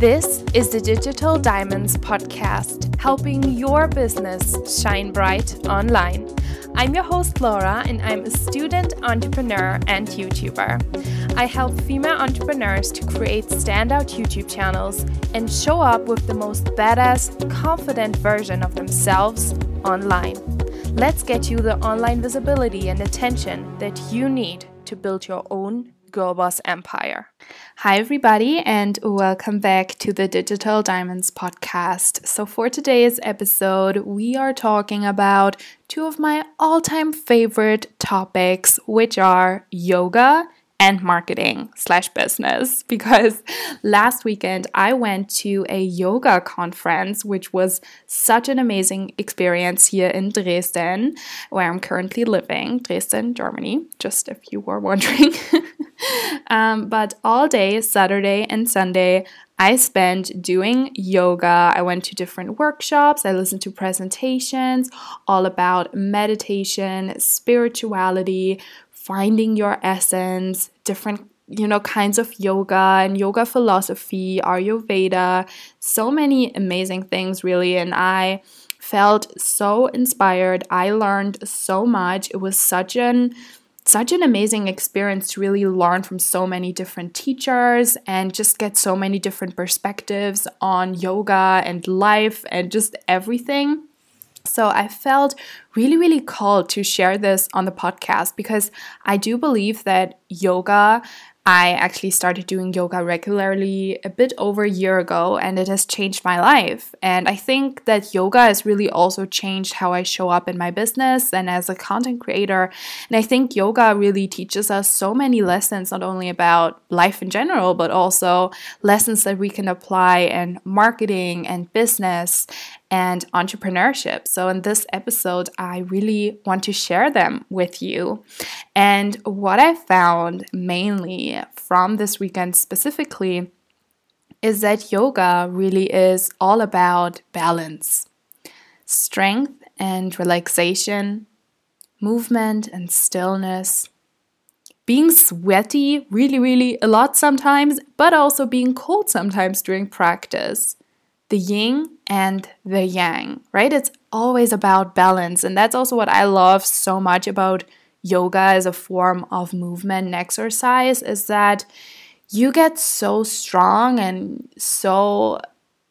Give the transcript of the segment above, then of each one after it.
This is the Digital Diamonds podcast, helping your business shine bright online. I'm your host, Laura, and I'm a student entrepreneur and YouTuber. I help female entrepreneurs to create standout YouTube channels and show up with the most badass, confident version of themselves online. Let's get you the online visibility and attention that you need to build your own Girl Boss Empire. Hi, everybody, and welcome back to the Digital Diamonds podcast. So, for today's episode, we are talking about two of my all time favorite topics, which are yoga and marketing slash business because last weekend I went to a yoga conference, which was such an amazing experience here in Dresden, where I'm currently living, Dresden, Germany, just if you were wondering. um, but all day, Saturday and Sunday, I spent doing yoga. I went to different workshops. I listened to presentations all about meditation, spirituality, finding your essence, different you know kinds of yoga and yoga philosophy, Ayurveda, so many amazing things really and I felt so inspired. I learned so much. It was such an such an amazing experience to really learn from so many different teachers and just get so many different perspectives on yoga and life and just everything. So I felt really, really called to share this on the podcast because I do believe that yoga I actually started doing yoga regularly a bit over a year ago, and it has changed my life. And I think that yoga has really also changed how I show up in my business and as a content creator. And I think yoga really teaches us so many lessons, not only about life in general, but also lessons that we can apply in marketing and business and entrepreneurship. So, in this episode, I really want to share them with you. And what I found mainly from this weekend specifically is that yoga really is all about balance, strength and relaxation, movement and stillness. Being sweaty really, really a lot sometimes, but also being cold sometimes during practice the yin and the yang, right? It's always about balance. And that's also what I love so much about yoga as a form of movement and exercise is that you get so strong and so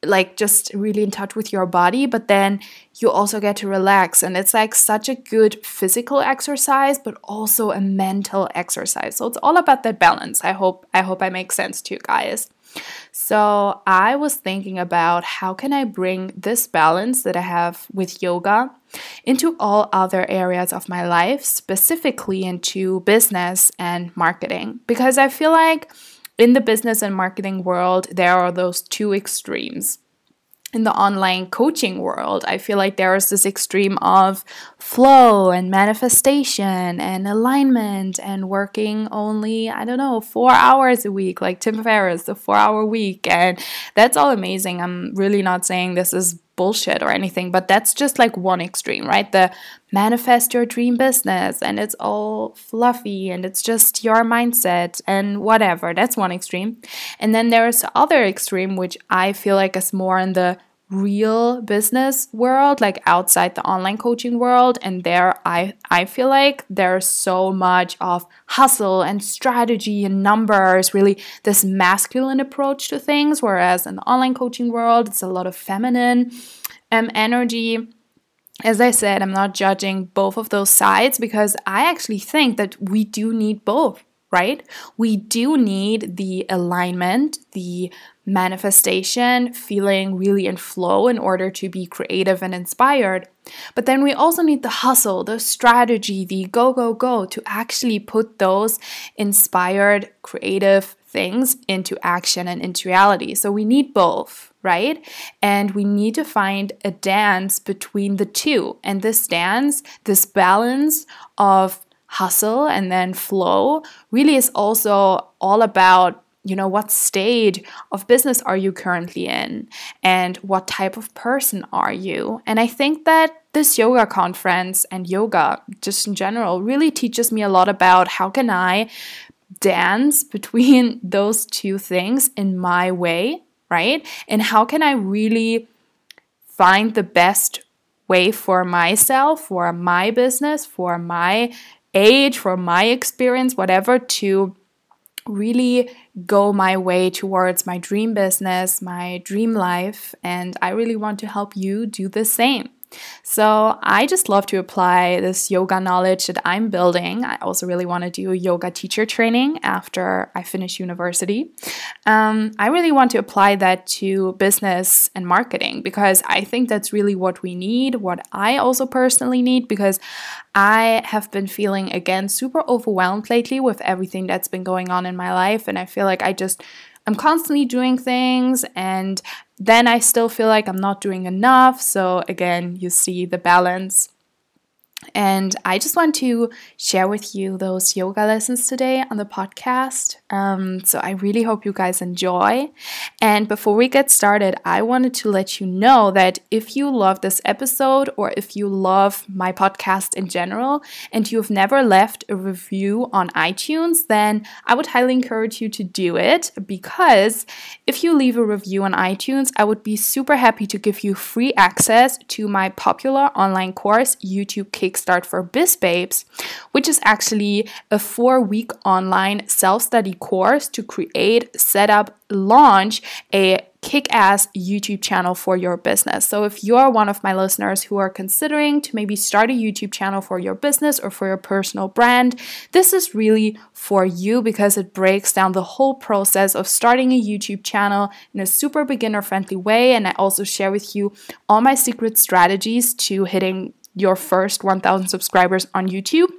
like just really in touch with your body, but then you also get to relax. And it's like such a good physical exercise, but also a mental exercise. So it's all about that balance. I hope I hope I make sense to you guys. So I was thinking about how can I bring this balance that I have with yoga into all other areas of my life, specifically into business and marketing. Because I feel like in the business and marketing world, there are those two extremes in the online coaching world, I feel like there is this extreme of flow and manifestation and alignment and working only, I don't know, four hours a week, like Tim Ferriss, the four hour week. And that's all amazing. I'm really not saying this is bullshit or anything, but that's just like one extreme, right? The manifest your dream business and it's all fluffy and it's just your mindset and whatever. That's one extreme. And then there's the other extreme, which I feel like is more in the real business world like outside the online coaching world. And there i i feel like there's so much of hustle and strategy and numbers really this masculine approach to things whereas in the online coaching world it's a lot of feminine um, energy. As I said, I'm not judging both of those sides because I actually think that we do need both right? We do need the alignment, the manifestation, feeling really in flow in order to be creative and inspired. But then we also need the hustle, the strategy, the go, go, go to actually put those inspired, creative things into action and into reality. So we need both, right? And we need to find a dance between the two. And this dance, this balance of hustle and then flow really is also all about you know what stage of business are you currently in and what type of person are you and i think that this yoga conference and yoga just in general really teaches me a lot about how can i dance between those two things in my way right? And how can I really find the best way for myself, for my business, for my age, for my experience, whatever, to really go my way towards my dream business, my dream life. And I really want to help you do the same. So I just love to apply this yoga knowledge that I'm building. I also really want to do yoga teacher training after I finish university. Um, I really want to apply that to business and marketing because I think that's really what we need, what I also personally need, because I have been feeling again super overwhelmed lately with everything that's been going on in my life. And I feel like I just I'm constantly doing things and then I still feel like I'm not doing enough. So, again, you see the balance and I just want to share with you those yoga lessons today on the podcast. Um, so I really hope you guys enjoy. And before we get started, I wanted to let you know that if you love this episode or if you love my podcast in general and you've never left a review on iTunes, then I would highly encourage you to do it because if you leave a review on iTunes, I would be super happy to give you free access to my popular online course, YouTube Kick Kickstart for Biz Babes, which is actually a four week online self study course to create, set up, launch a kick ass YouTube channel for your business. So, if you're one of my listeners who are considering to maybe start a YouTube channel for your business or for your personal brand, this is really for you because it breaks down the whole process of starting a YouTube channel in a super beginner friendly way. And I also share with you all my secret strategies to hitting your first 1000 subscribers on YouTube.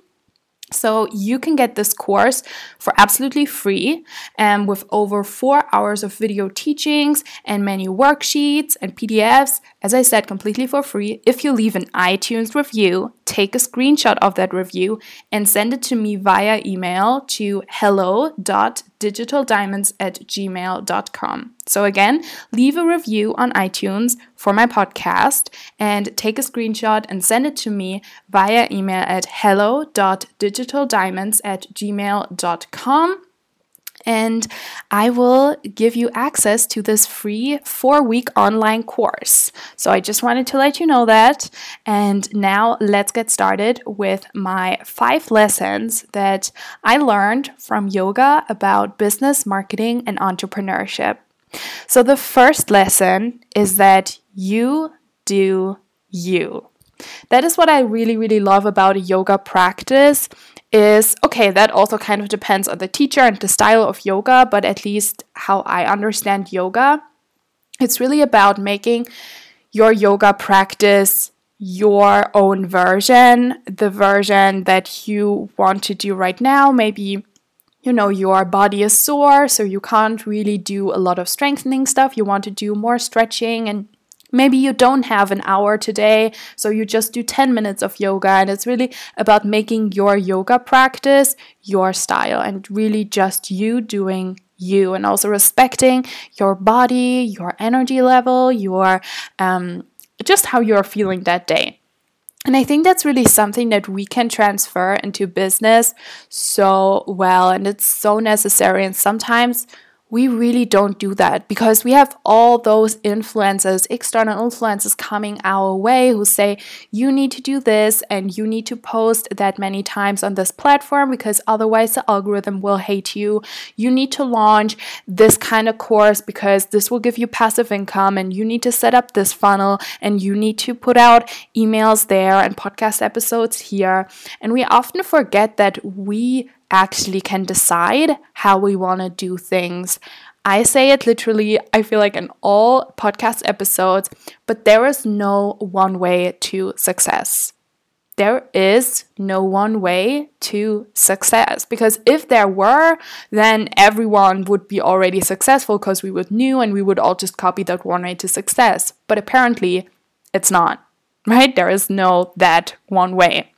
So you can get this course for absolutely free and with over four hours of video teachings and many worksheets and PDFs, as I said, completely for free. If you leave an iTunes review, take a screenshot of that review and send it to me via email to hello.digitaldiamonds at gmail.com. So, again, leave a review on iTunes for my podcast and take a screenshot and send it to me via email at hello.digitaldiamonds at gmail.com and I will give you access to this free four week online course. So I just wanted to let you know that. And now let's get started with my five lessons that I learned from yoga about business, marketing, and entrepreneurship. So the first lesson is that you do you. That is what I really, really love about a yoga practice is okay, that also kind of depends on the teacher and the style of yoga, but at least how I understand yoga, it's really about making your yoga practice your own version, the version that you want to do right now. Maybe you know your body is sore, so you can't really do a lot of strengthening stuff. You want to do more stretching and Maybe you don't have an hour today, so you just do 10 minutes of yoga, and it's really about making your yoga practice your style and really just you doing you, and also respecting your body, your energy level, your um, just how you're feeling that day. And I think that's really something that we can transfer into business so well, and it's so necessary. And sometimes we really don't do that because we have all those influences, external influences coming our way who say, you need to do this and you need to post that many times on this platform because otherwise the algorithm will hate you. You need to launch this kind of course because this will give you passive income and you need to set up this funnel and you need to put out emails there and podcast episodes here. And we often forget that we actually can decide how we want to do things. I say it literally, I feel like in all podcast episodes, but there is no one way to success. There is no one way to success because if there were, then everyone would be already successful because we would know and we would all just copy that one way to success. But apparently, it's not, right? There is no that one way.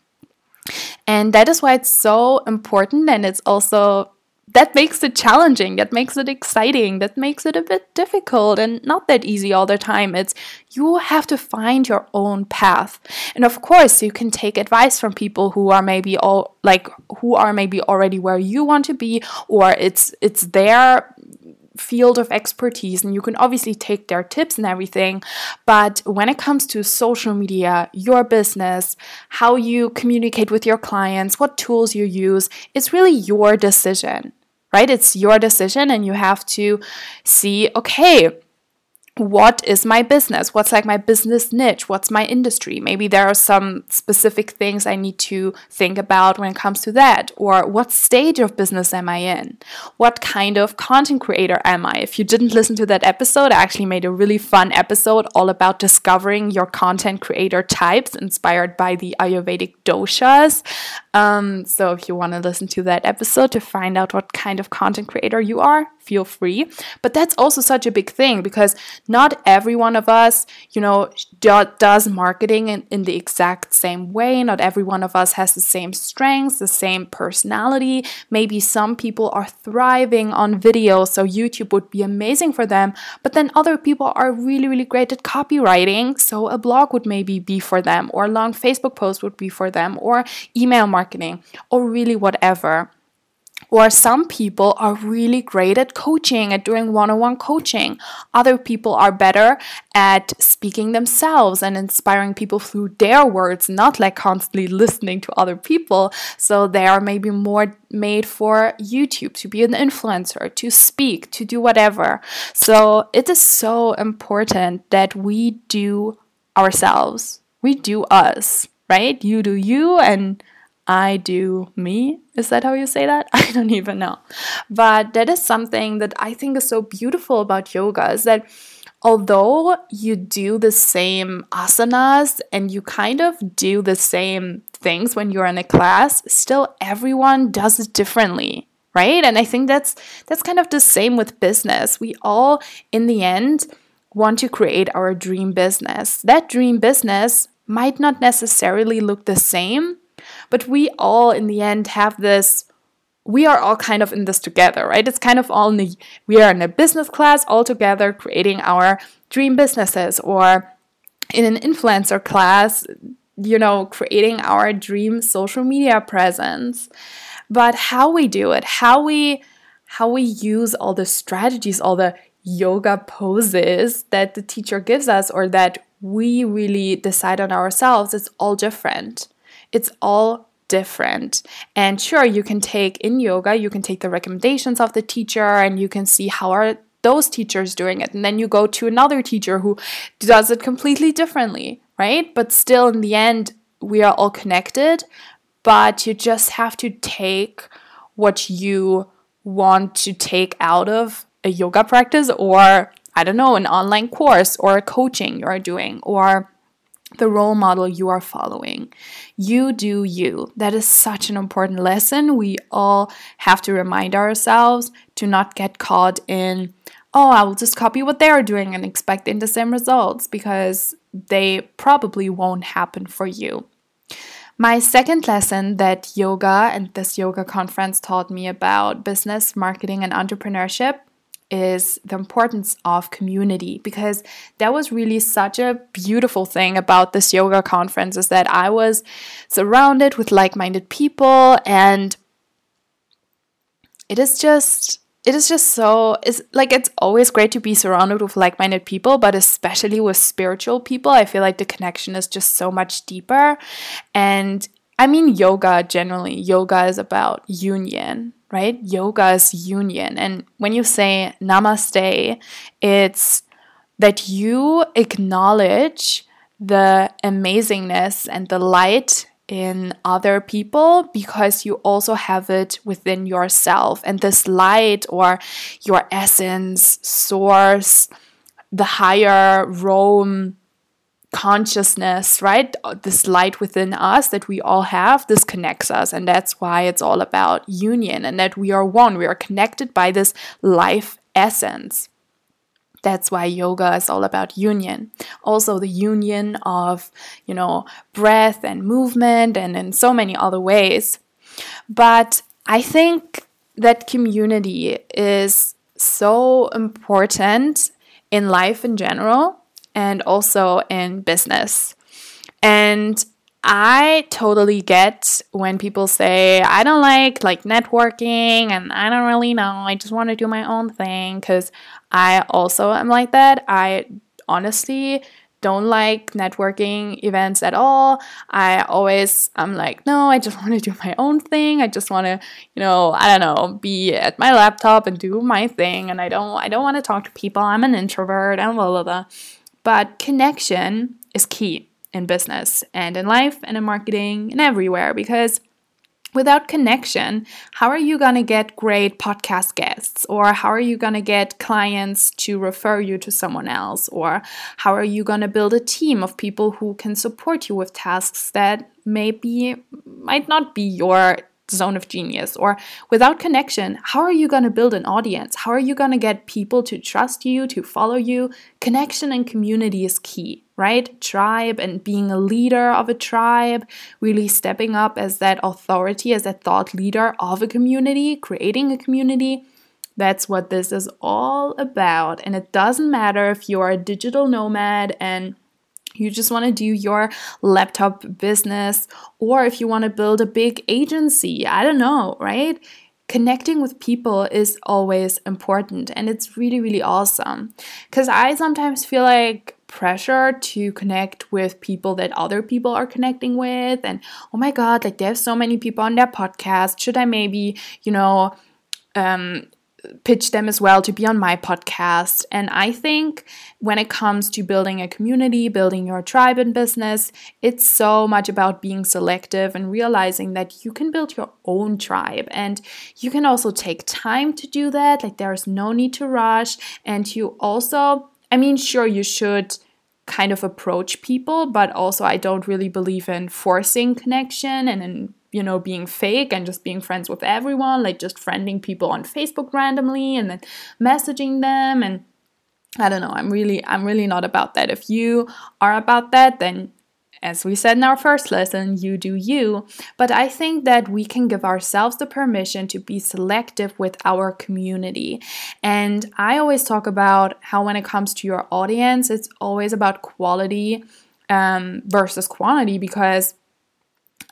And that is why it's so important. And it's also that makes it challenging, that makes it exciting, that makes it a bit difficult and not that easy all the time. It's you have to find your own path. And of course, you can take advice from people who are maybe all like who are maybe already where you want to be or it's it's their field of expertise and you can obviously take their tips and everything. But when it comes to social media, your business, how you communicate with your clients, what tools you use, it's really your decision, right? It's your decision, and you have to see, okay, what is my business? What's like my business niche? What's my industry? Maybe there are some specific things I need to think about when it comes to that. Or what stage of business am I in? What kind of content creator am I? If you didn't listen to that episode, I actually made a really fun episode all about discovering your content creator types inspired by the Ayurvedic doshas. Um, so if you want to listen to that episode to find out what kind of content creator you are, feel free. But that's also such a big thing because not every one of us, you know, do, does marketing in, in the exact same way. Not every one of us has the same strengths, the same personality. Maybe some people are thriving on video, so YouTube would be amazing for them. But then other people are really, really great at copywriting, so a blog would maybe be for them, or a long Facebook post would be for them, or email marketing, or really whatever. Or some people are really great at coaching, at doing one on one coaching. Other people are better at speaking themselves and inspiring people through their words, not like constantly listening to other people. So they are maybe more made for YouTube to be an influencer, to speak, to do whatever. So it is so important that we do ourselves. We do us, right? You do you and I do me. Is that how you say that? I don't even know. But that is something that I think is so beautiful about yoga is that although you do the same asanas and you kind of do the same things when you're in a class, still everyone does it differently right and i think that's that's kind of the same with business we all in the end want to create our dream business that dream business might not necessarily look the same but we all, in the end, have this. We are all kind of in this together, right? It's kind of all in the, we are in a business class all together creating our dream businesses, or in an influencer class, you know, creating our dream social media presence. But how we do it, how we how we use all the strategies, all the yoga poses that the teacher gives us or that we really decide on ourselves, it's all different it's all different. And sure, you can take in yoga, you can take the recommendations of the teacher and you can see how are those teachers doing it. And then you go to another teacher who does it completely differently, right? But still, in the end, we are all connected, but you just have to take what you want to take out of a yoga practice or I don't know, an online course or a coaching you are doing or the role model you are following. You do you. That is such an important lesson. We all have to remind ourselves to not get caught in, oh, I will just copy what they're doing and expecting the same results because they probably won't happen for you. My second lesson that yoga and this yoga conference taught me about business, marketing, and entrepreneurship is the importance of community because that was really such a beautiful thing about this yoga conference is that I was surrounded with like-minded people and it is just it is just so it's like it's always great to be surrounded with like-minded people but especially with spiritual people i feel like the connection is just so much deeper. And i mean yoga generally yoga is about union right? Yoga is union. And when you say namaste, it's that you acknowledge the amazingness and the light in other people because you also have it within yourself. And this light or your essence, source, the higher Rome consciousness, right? This light within us that we all have, this connects us. And that's why it's all about union and that we are one. We are connected by this life essence. That's why yoga is all about union. Also, the union of, you know, breath and movement and in so many other ways. But I think that community is so important in life in general and also in business. And I totally get when people say I don't like like networking and I don't really know. I just want to do my own thing cuz I also am like that. I honestly don't like networking events at all. I always I'm like, no, I just want to do my own thing. I just want to, you know, I don't know, be at my laptop and do my thing and I don't I don't want to talk to people. I'm an introvert and blah blah blah. But connection is key in business and in life and in marketing and everywhere because without connection, how are you going to get great podcast guests? Or how are you going to get clients to refer you to someone else? Or how are you going to build a team of people who can support you with tasks that maybe might not be your zone of genius. Or without connection how are you going to build an audience? How are you going to get people to trust you to follow you? Connection and community is key right? Tribe and being a leader of a tribe really stepping up as that authority as that thought leader of a community creating a community. That's what this is all about. And it doesn't matter if you're a digital nomad and you just want to do your laptop business, or if you want to build a big agency, I don't know, right? Connecting with people is always important and it's really, really awesome. Because I sometimes feel like pressure to connect with people that other people are connecting with, and oh my god, like they have so many people on their podcast. Should I maybe, you know, um, pitch them as well to be on my podcast. And I think when it comes to building a community, building your tribe in business, it's so much about being selective and realizing that you can build your own tribe and you can also take time to do that. Like there's no need to rush. And you also, I mean, sure, you should kind of approach people, but also I don't really believe in forcing connection and in you know, being fake and just being friends with everyone, like just friending people on Facebook randomly and then messaging them and I don't know, I'm really I'm really not about that. If you are about that, then as we said in our first lesson, you do you. But I think that we can give ourselves the permission to be selective with our community. And I always talk about how, when it comes to your audience, it's always about quality um, versus quantity because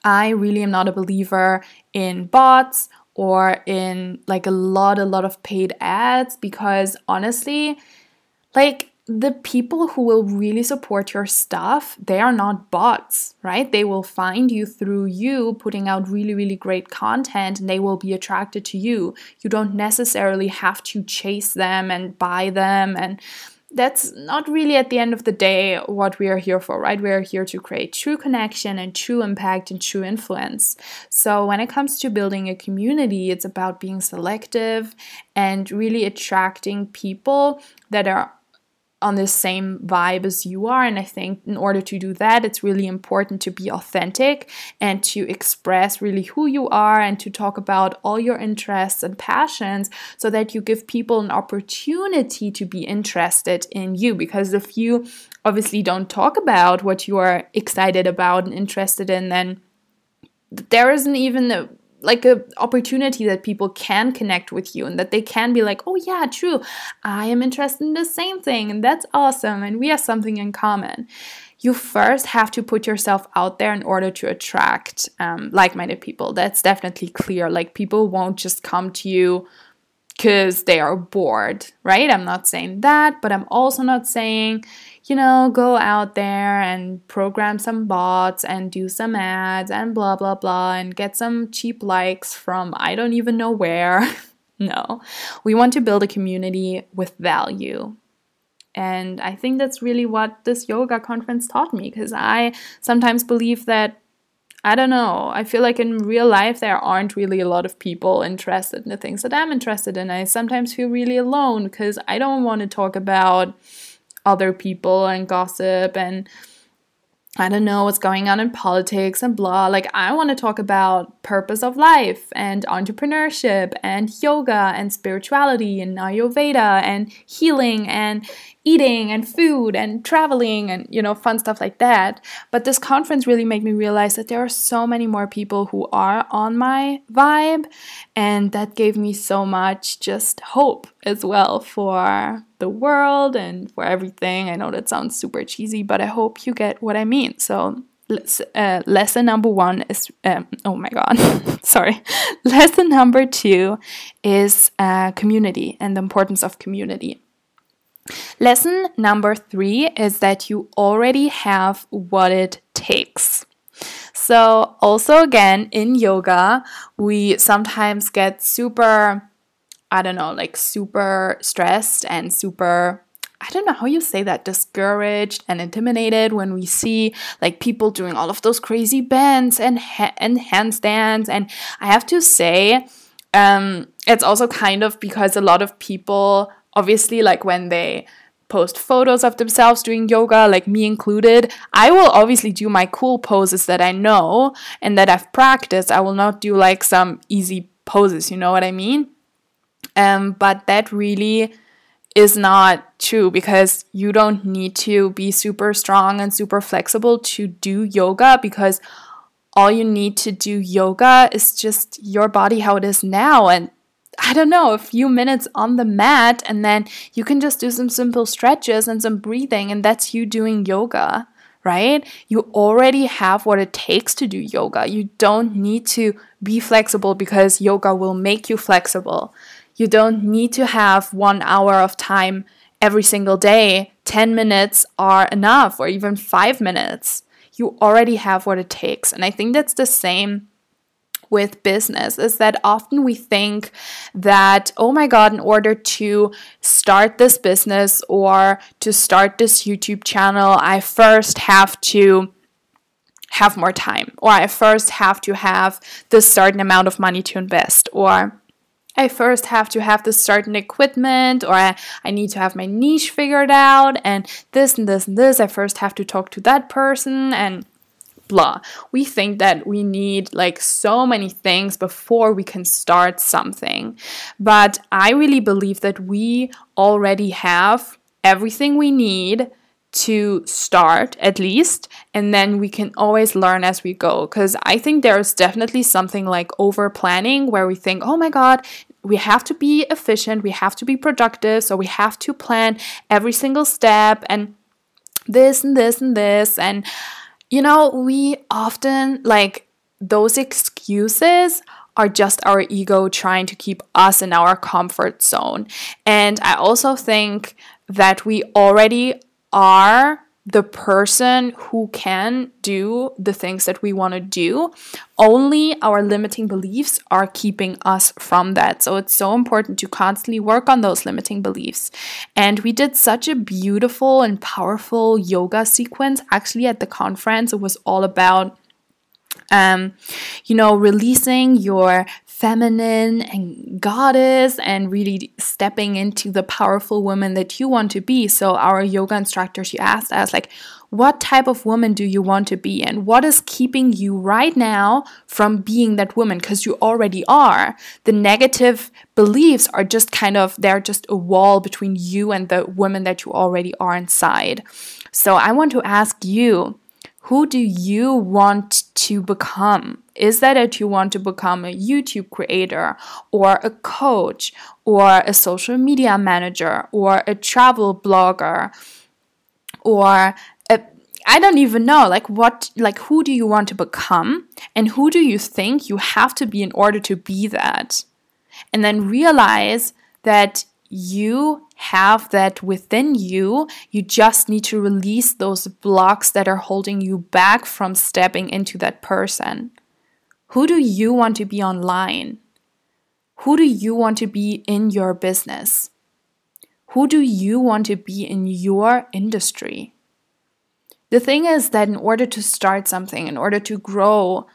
I really am not a believer in bots or in like a lot, a lot of paid ads because honestly, like the people who will really support your stuff, they are not bots, right? They will find you through you putting out really, really great content and they will be attracted to you. You don't necessarily have to chase them and buy them and that's not really at the end of the day what we are here for, right? We are here to create true connection and true impact and true influence. So, when it comes to building a community, it's about being selective and really attracting people that are on the same vibe as you are. And I think in order to do that, it's really important to be authentic and to express really who you are and to talk about all your interests and passions so that you give people an opportunity to be interested in you. Because if you obviously don't talk about what you are excited about and interested in, then there isn't even a like a opportunity that people can connect with you and that they can be like, oh yeah, true, I am interested in the same thing and that's awesome and we have something in common. You first have to put yourself out there in order to attract um, like-minded people. That's definitely clear. Like people won't just come to you because they are bored, right? I'm not saying that, but I'm also not saying you know, go out there and program some bots and do some ads and blah, blah, blah, and get some cheap likes from I don't even know where. no, we want to build a community with value. And I think that's really what this yoga conference taught me because I sometimes believe that I don't know. I feel like in real life, there aren't really a lot of people interested in the things that I'm interested in. I sometimes feel really alone because I don't want to talk about other people and gossip and I don't know what's going on in politics and blah. Like, I want to talk about purpose of life and entrepreneurship and yoga and spirituality and Ayurveda and healing and eating and food and traveling and, you know, fun stuff like that. But this conference really made me realize that there are so many more people who are on my vibe. And that gave me so much just hope as well for the world and for everything. I know that sounds super cheesy, but I hope you get what I mean. So, uh, lesson number one is um, oh my god sorry lesson number two is uh, community and the importance of community lesson number three is that you already have what it takes so also again in yoga we sometimes get super i don't know like super stressed and super I don't know how you say that, discouraged and intimidated when we see like people doing all of those crazy bends and ha- and handstands. And I have to say, um, it's also kind of because a lot of people, obviously, like when they post photos of themselves doing yoga, like me included, I will obviously do my cool poses that I know and that I've practiced. I will not do like some easy poses, you know what I mean? Um, but that really is not true because you don't need to be super strong and super flexible to do yoga because all you need to do yoga is just your body how it is now and I don't know, a few minutes on the mat, and then you can just do some simple stretches and some breathing, and that's you doing yoga, right? You already have what it takes to do yoga. You don't need to be flexible because yoga will make you flexible. You don't need to have one hour of time every single day. 10 minutes are enough, or even five minutes. You already have what it takes. And I think that's the same with business is that often we think that, oh my God, in order to start this business or to start this YouTube channel, I first have to have more time, or I first have to have this certain amount of money to invest, or I first have to have this certain equipment or I, I need to have my niche figured out and this and this and this. I first have to talk to that person and blah. We think that we need like so many things before we can start something. But I really believe that we already have everything we need to start at least and then we can always learn as we go because i think there's definitely something like over planning where we think oh my god we have to be efficient we have to be productive so we have to plan every single step and this and this and this and you know we often like those excuses are just our ego trying to keep us in our comfort zone. And i also think that we already are the person who can do the things that we want to do. Only our limiting beliefs are keeping us from that. So it's so important to constantly work on those limiting beliefs. And we did such a beautiful and powerful yoga sequence actually at the conference. It was all about um, you know, releasing your feminine and goddess and really stepping into the powerful woman that you want to be. So, our yoga instructor, she asked us, like, what type of woman do you want to be? And what is keeping you right now from being that woman? Because you already are. The negative beliefs are just kind of, they're just a wall between you and the woman that you already are inside. So, I want to ask you, who do you want to become? Is that that you want to become a YouTube creator or a coach or a social media manager or a travel blogger or a, I don't even know like what like who do you want to become and who do you think you have to be in order to be that? And then realize that you have that within you. You just need to release those blocks that are holding you back from stepping into that person. Who do you want to be online? Who do you want to be in your business? Who do you want to be in your industry? The thing is that in order to start something, in order to grow,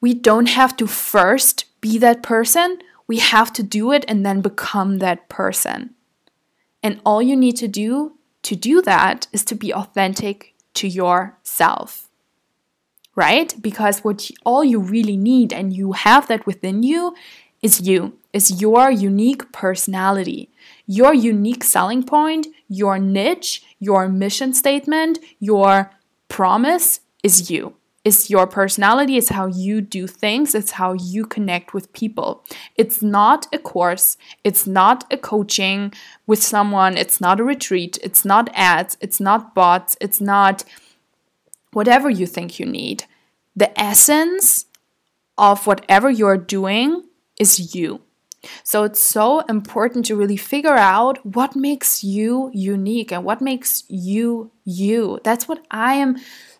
we don't have to first be that person we have to do it and then become that person. And all you need to do to do that is to be authentic to yourself. Right? Because what all you really need and you have that within you is you, is your unique personality, your unique selling point, your niche, your mission statement, your promise is you is your personality, it's how you do things, it's how you connect with people. It's not a course, it's not a coaching with someone, it's not a retreat, it's not ads, it's not bots, it's not whatever you think you need. The essence of whatever you're doing is you. So it's so important to really figure out what makes you unique and what makes you you. That's what I am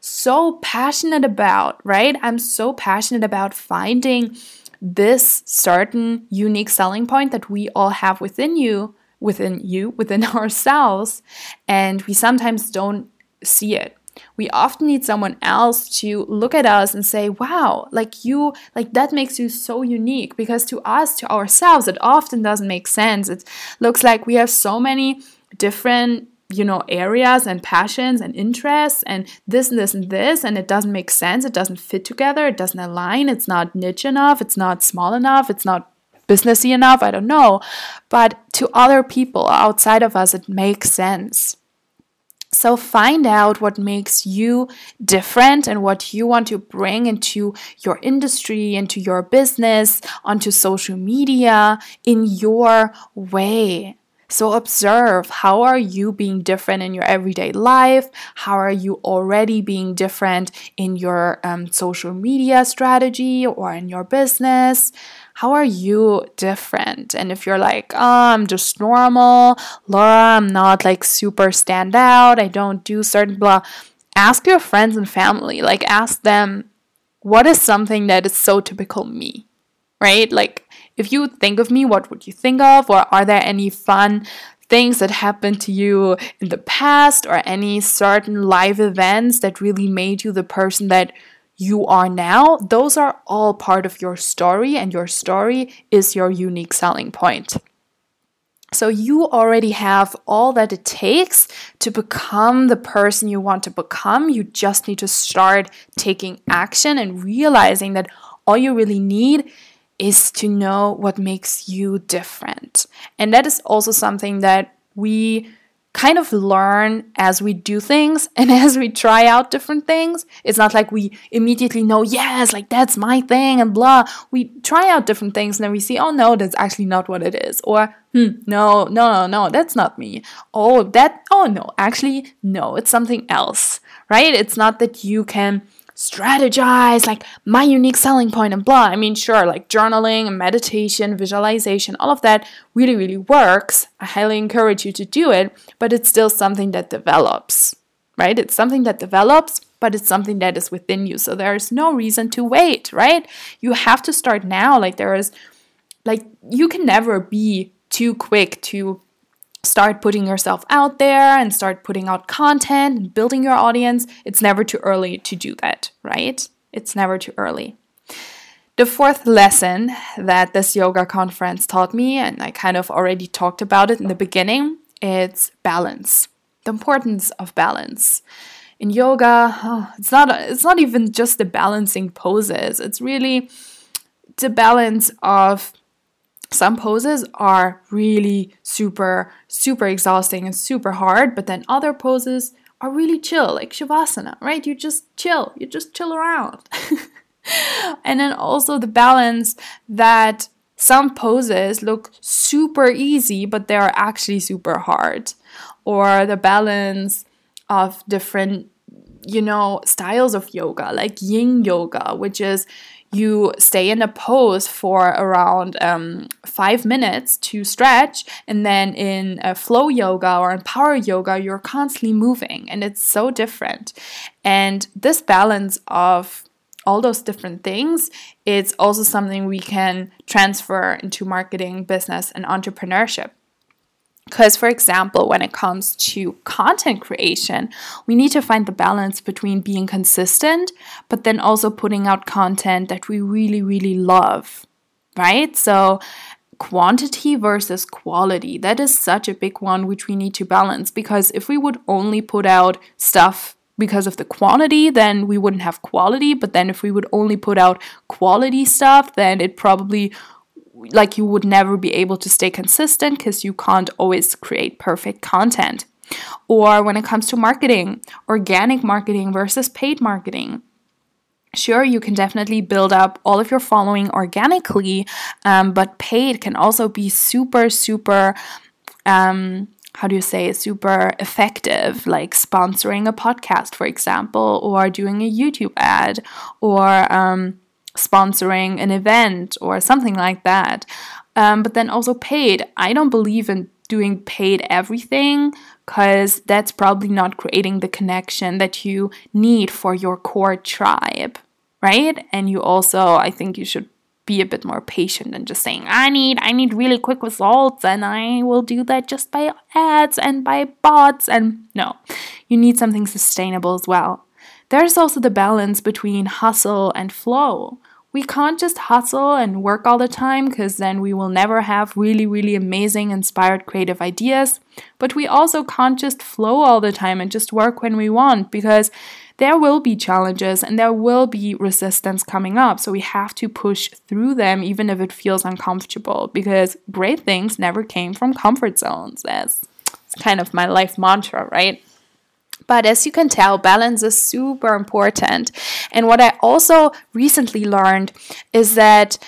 so passionate about, right? I'm so passionate about finding this certain unique selling point that we all have within you, within you, within ourselves, and we sometimes don't see it we often need someone else to look at us and say wow like you like that makes you so unique because to us to ourselves it often doesn't make sense it looks like we have so many different you know areas and passions and interests and this and this and this and it doesn't make sense it doesn't fit together it doesn't align it's not niche enough it's not small enough it's not businessy enough i don't know but to other people outside of us it makes sense so find out what makes you different and what you want to bring into your industry, into your business, onto social media in your way. So observe how are you being different in your everyday life? How are you already being different in your um, social media strategy or in your business? how are you different? And if you're like, oh, I'm just normal, Laura, I'm not like super stand out, I don't do certain blah, ask your friends and family, like, ask them, what is something that is so typical me, right? Like, if you think of me, what would you think of? Or are there any fun things that happened to you in the past or any certain live events that really made you the person that you are now, those are all part of your story, and your story is your unique selling point. So you already have all that it takes to become the person you want to become. You just need to start taking action and realizing that all you really need is to know what makes you different. And that is also something that we kind of learn as we do things and as we try out different things. It's not like we immediately know, yes, like that's my thing and blah. We try out different things and then we see, oh no, that's actually not what it is. Or, hmm, no, no, no, no, that's not me. Oh, that, oh no, actually, no, it's something else, right? It's not that you can strategize, like my unique selling point and blah. I mean, sure, like journaling meditation, visualization, all of that really, really works. I highly encourage you to do it, but it's still something that develops, right? It's something that develops, but it's something that is within you. So there is no reason to wait, right? You have to start now. Like, there is, like, you can never be too quick to start putting yourself out there and start putting out content and building your audience, it's never too early to do that, right? It's never too early. The fourth lesson that this yoga conference taught me, and I kind of already talked about it in the beginning, it's balance. The importance of balance. In yoga, oh, it's not it's not even just the balancing poses. It's really the balance of some poses are really super, super exhausting and super hard, but then other poses are really chill, like Shavasana, right? You just chill, you just chill around. and then also the balance that some poses look super easy, but they are actually super hard. Or the balance of different, you know, styles of yoga, like yin yoga, which is you stay in a pose for around um, five minutes to stretch, and then in flow yoga or in power yoga, you're constantly moving, and it's so different. And this balance of all those different things, it's also something we can transfer into marketing, business, and entrepreneurship. Because, for example, when it comes to content creation, we need to find the balance between being consistent, but then also putting out content that we really, really love, right? So, quantity versus quality, that is such a big one which we need to balance. Because if we would only put out stuff because of the quantity, then we wouldn't have quality. But then if we would only put out quality stuff, then it probably like you would never be able to stay consistent because you can't always create perfect content. Or when it comes to marketing, organic marketing versus paid marketing. Sure, you can definitely build up all of your following organically, um, but paid can also be super, super, um, how do you say, super effective, like sponsoring a podcast, for example, or doing a YouTube ad, or um, sponsoring an event, or something like that. Um, but then also paid. I don't believe in doing paid everything because that's probably not creating the connection that you need for your core tribe, right? And you also, I think you should be a bit more patient than just saying i need i need really quick results and i will do that just by ads and by bots and no you need something sustainable as well there's also the balance between hustle and flow we can't just hustle and work all the time because then we will never have really, really amazing, inspired, creative ideas. But we also can't just flow all the time and just work when we want because there will be challenges and there will be resistance coming up. So we have to push through them even if it feels uncomfortable because great things never came from comfort zones. That's kind of my life mantra, right? But as you can tell, balance is super important. And what I also recently learned is that.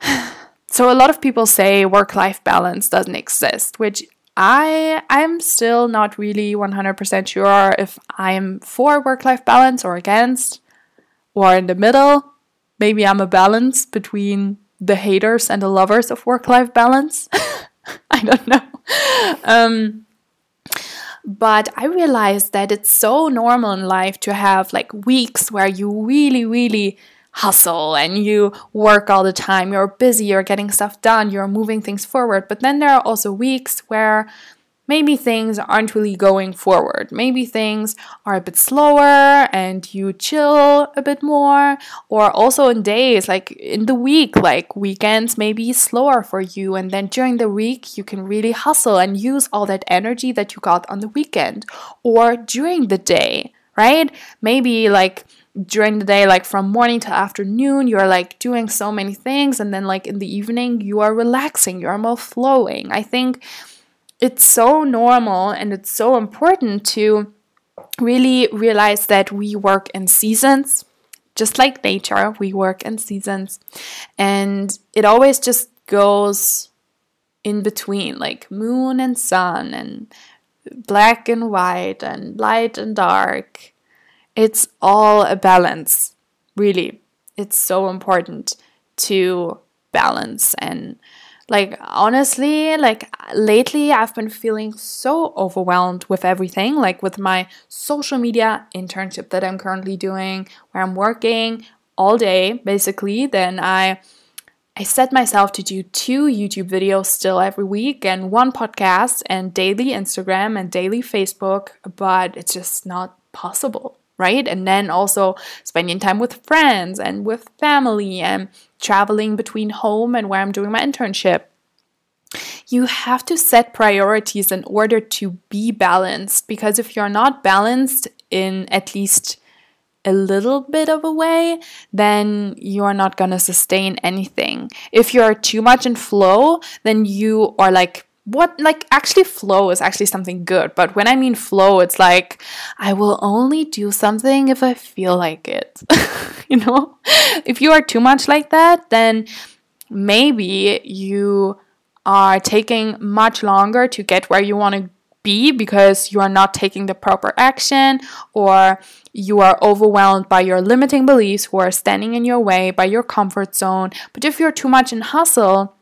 So a lot of people say work life balance doesn't exist, which I I'm still not really 100% sure if I'm for work-life balance or against or in the middle. Maybe I'm a balance between the haters and the lovers of work-life balance. I don't know. Um, but I realized that it's so normal in life to have like weeks where you really, really hustle and you work all the time, you're busy, you're getting stuff done, you're moving things forward. But then there are also weeks where maybe things aren't really going forward. Maybe things are a bit slower and you chill a bit more. Or also in days, like in the week, like weekends may be slower for you. And then during the week, you can really hustle and use all that energy that you got on the weekend or during the day, right? Maybe like during the day like from morning to afternoon you're like doing so many things and then like in the evening you are relaxing you're more flowing i think it's so normal and it's so important to really realize that we work in seasons. Just like nature we work in seasons. And it always just goes in between like moon and sun and black and white and light and dark. It's all a balance, really. It's so important to balance and like honestly like lately i've been feeling so overwhelmed with everything like with my social media internship that i'm currently doing where i'm working all day basically. Then i i set myself to do two youtube videos still every week and one podcast and daily instagram and daily facebook but it's just not possible right? And then also spending time with friends and with family and traveling between home and where I'm doing my internship. You have to set priorities in order to be balanced because if you're not balanced in at least a little bit of a way, then you are not going to sustain anything. If you're too much in flow, then you are like what like actually flow is actually something good but when i mean flow it's like i will only do something if i feel like it you know? If you are too much like that then maybe you are taking much longer to get where you want to be because you are not taking the proper action or you are overwhelmed by your limiting beliefs who are standing in your way by your comfort zone. But if you're too much in hustle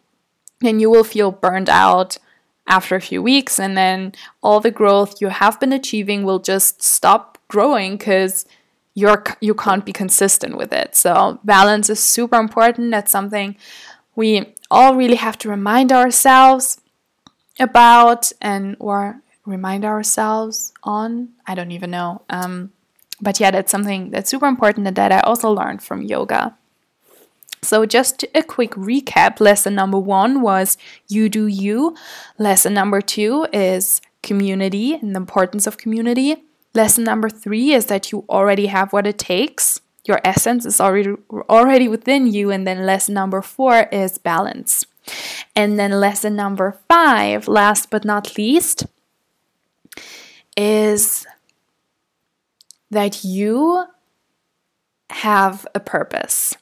then you will feel burned out after a few weeks and then all the growth you have been achieving will just stop growing because you're you can't be consistent with it. So balance is super important. That's something we all really have to remind ourselves about and or remind ourselves on. I don't even know. Um, but yeah that's something that's super important and that i also learned from yoga so, just a quick recap lesson number one was you do you. Lesson number two is community and the importance of community. Lesson number three is that you already have what it takes. Your essence is already already within you. And then lesson number four is balance. And then lesson number five, last but not least, is that you have a purpose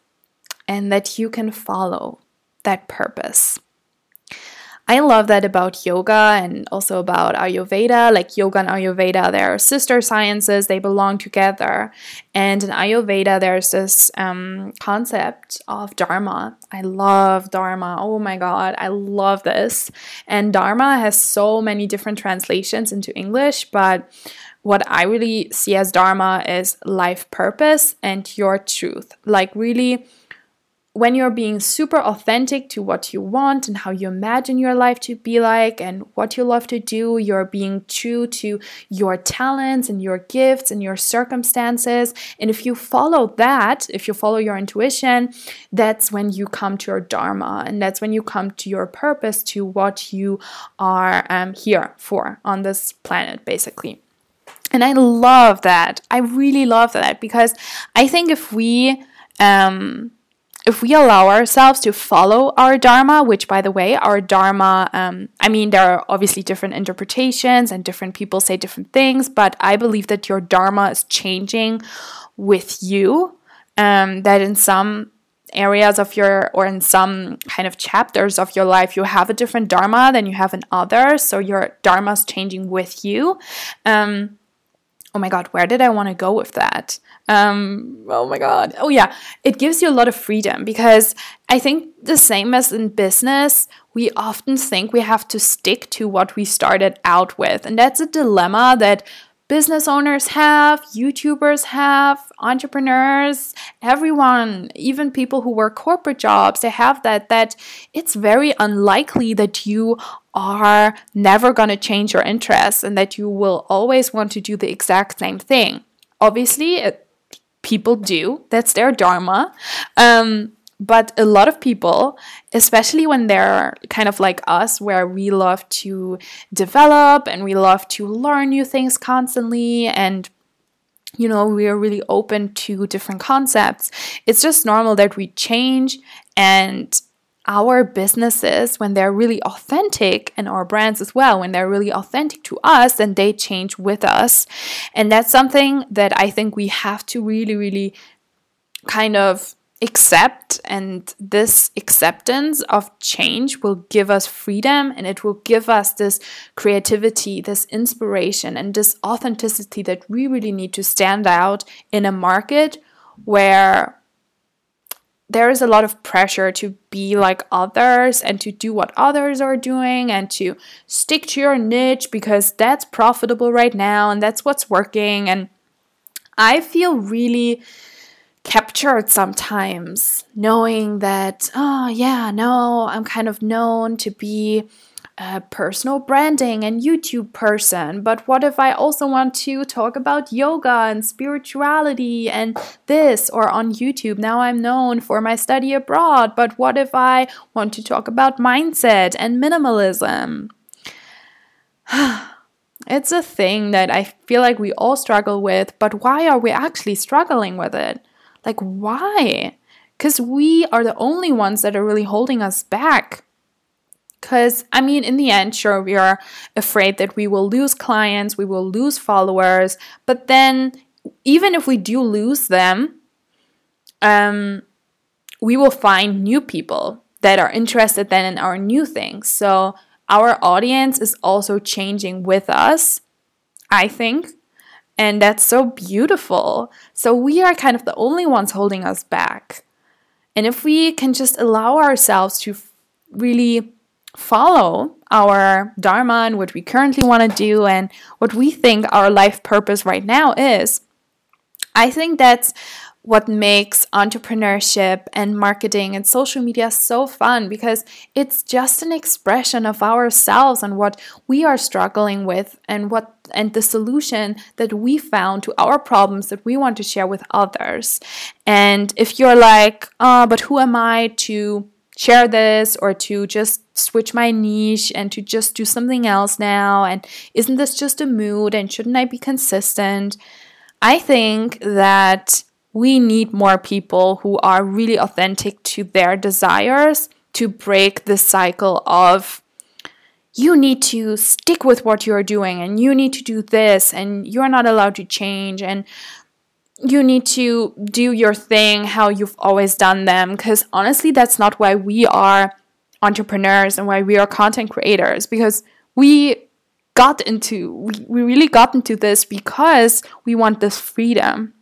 and that you can follow that purpose. I love that about yoga and also about Ayurveda. Like yoga and Ayurveda, they're sister sciences, they belong together. And in Ayurveda, there's this um, concept of Dharma. I love Dharma. Oh my God, I love this. And Dharma has so many different translations into English, but what I really see as Dharma is life purpose and your truth. Like, really when you're being super authentic to what you want and how you imagine your life to be like and what you love to do, you're being true to your talents and your gifts and your circumstances. And if you follow that, if you follow your intuition, that's when you come to your Dharma and that's when you come to your purpose, to what you are um, here for on this planet, basically. And I love that. I really love that because I think if we, um, if we allow ourselves to follow our dharma, which by the way, our dharma, um, I mean, there are obviously different interpretations and different people say different things, but I believe that your dharma is changing with you. Um, that in some areas of your or in some kind of chapters of your life you have a different dharma than you have in others so your dharma is changing with you um, oh my god where did i want to go with that? Um, oh my god. Oh yeah it gives you a lot of freedom because i think the same as in business we often think we have to stick to what we started out with and that's a dilemma that business owners have, YouTubers have, entrepreneurs, everyone, even people who work corporate jobs, they have that that it's very unlikely that you are never going to change your interests and that you will always want to do the exact same thing. Obviously, it, people do. That's their dharma. Um, but a lot of people, especially when they're kind of like us, where we love to develop and we love to learn new things constantly and you know, we are really open to different concepts. It's just normal that we change and our businesses, when they're really authentic, and our brands as well, when they're really authentic to us, then they change with us. And that's something that I think we have to really, really kind of accept and this acceptance of change will give us freedom and it will give us this creativity this inspiration and this authenticity that we really need to stand out in a market where there is a lot of pressure to be like others and to do what others are doing and to stick to your niche because that's profitable right now and that's what's working. And i feel really captured sometimes, knowing that, oh, yeah, no, I'm kind of known to be a personal branding and YouTube person. But what if I also want to talk about yoga and spirituality and this or on YouTube? Now I'm known for my study abroad. But what if I want to talk about mindset and minimalism? it's a thing that I feel like we all struggle with, but why are we actually struggling with it? Like, why? Because we are the only ones that are really holding us back. Because, I mean, in the end, sure, we are afraid that we will lose clients, we will lose followers, but then even if we do lose them, um, we will find new people that are interested then in our new things. So our audience is also changing with us, I think. And that's so beautiful. So we are kind of the only ones holding us back. And if we can just allow ourselves to really follow our dharma and what we currently want to do and what we think our life purpose right now is, I think that's what makes entrepreneurship and marketing and social media so fun because it's just an expression of ourselves and what we are struggling with and what and the solution that we found to our problems that we want to share with others. And if you're like, "Oh, but who am I to share this or to just switch my niche and to just do something else now and isn't this just a mood and shouldn't I be consistent?" I think that we need more people who are really authentic to their desires to break the cycle of you need to stick with what you're doing and you need to do this and you're not allowed to change and you need to do your thing how you've always done them. Because honestly that's not why we are entrepreneurs and why we are content creators because we got into we, we really got into this because we want this freedom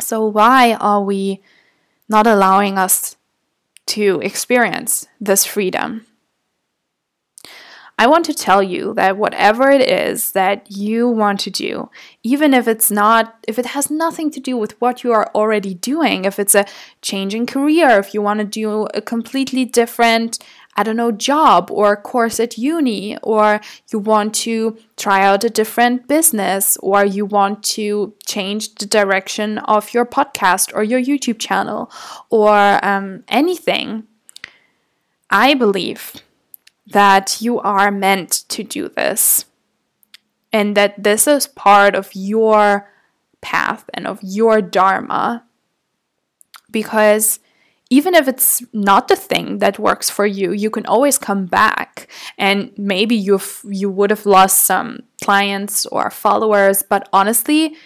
so why are we not allowing us to experience this freedom? I want to tell you that whatever it is that you want to do, even if it's not, if it has nothing to do with what you are already doing, if it's a changing career, if you want to do a completely different, I don't know, job or course at uni, or you want to try out a different business, or you want to change the direction of your podcast or your YouTube channel, or um, anything, I believe that you are meant to do this and that this is part of your path and of your dharma because even if it's not the thing that works for you you can always come back and maybe you've you would have lost some clients or followers but honestly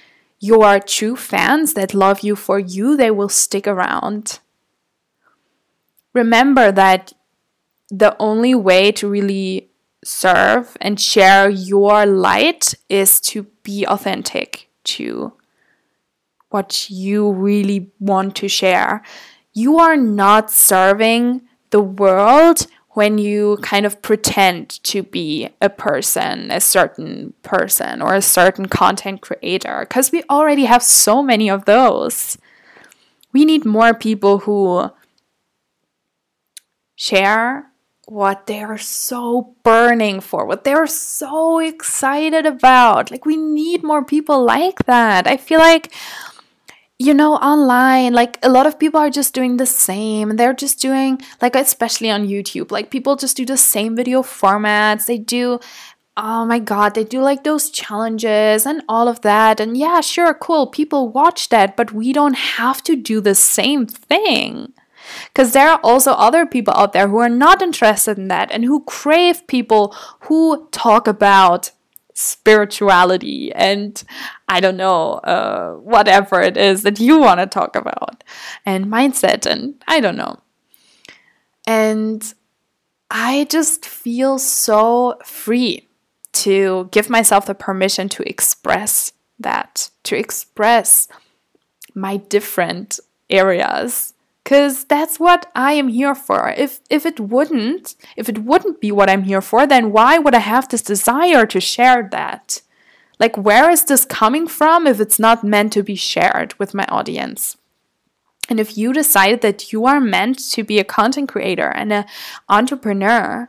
your true fans that love you for you they will stick around remember that the only way to really serve and share your light is to be authentic to what you really want to share. You are not serving the world when you kind of pretend to be a person, a certain person, or a certain content creator, because we already have so many of those. We need more people who share what they are so burning for, what they're so excited about. Like, we need more people like that. I feel like, you know, online, like a lot of people are just doing the same. They're just doing, like, especially on YouTube, like people just do the same video formats. They do oh my god, they do like those challenges and all of that. And yeah, sure, cool, people watch that, but we don't have to do the same thing. Because there are also other people out there who are not interested in that and who crave people who talk about spirituality and I don't know, uh, whatever it is that you want to talk about, and mindset, and I don't know. And I just feel so free to give myself the permission to express that, to express my different areas Cause that's what I am here for. If if it wouldn't, if it wouldn't be what I'm here for, then why would I have this desire to share that? Like where is this coming from if it's not meant to be shared with my audience? And if you decide that you are meant to be a content creator and an entrepreneur,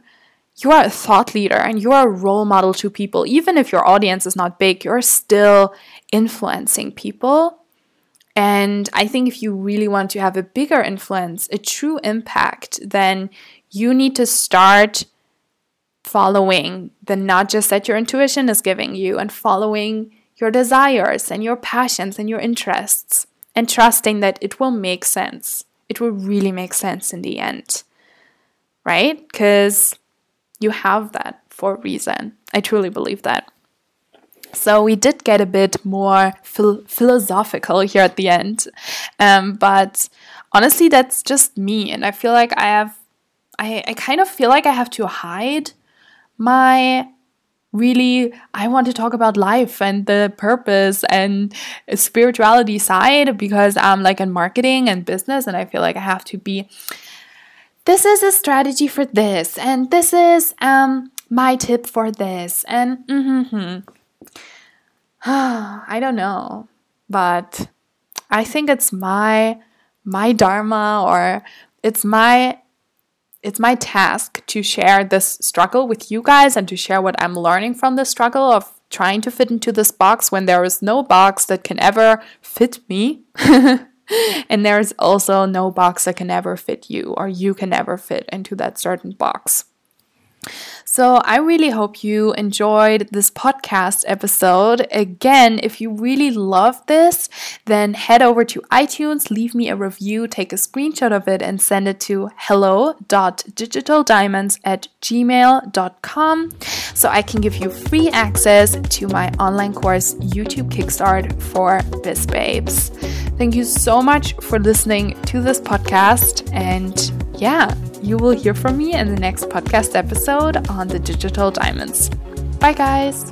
you are a thought leader and you are a role model to people. Even if your audience is not big, you're still influencing people and I think if you really want to have a bigger influence, a true impact, then you need to start following the nudges that your intuition is giving you and following your desires and your passions and your interests and trusting that it will make sense. It will really make sense in the end, right? Because you have that for a reason. I truly believe that. So we did get a bit more phil- philosophical here at the end. Um, but honestly, that's just me. And I feel like I have, I, I kind of feel like I have to hide my really I want to talk about life and the purpose and spirituality side because I'm like in marketing and business and I feel like I have to be this is a strategy for this and this is um my tip for this and mm-hmm. I don't know, but I think it's my my dharma or it's my it's my task to share this struggle with you guys and to share what I'm learning from the struggle of trying to fit into this box when there is no box that can ever fit me. and there is also no box that can ever fit you or you can ever fit into that certain box. So, I really hope you enjoyed this podcast episode. Again, if you really love this, then head over to iTunes, leave me a review, take a screenshot of it, and send it to hello.digitaldiamonds at gmail.com so I can give you free access to my online course, YouTube Kickstart for Biz Babes. Thank you so much for listening to this podcast, and yeah you will hear from me in the next podcast episode on the digital diamonds. Bye, guys.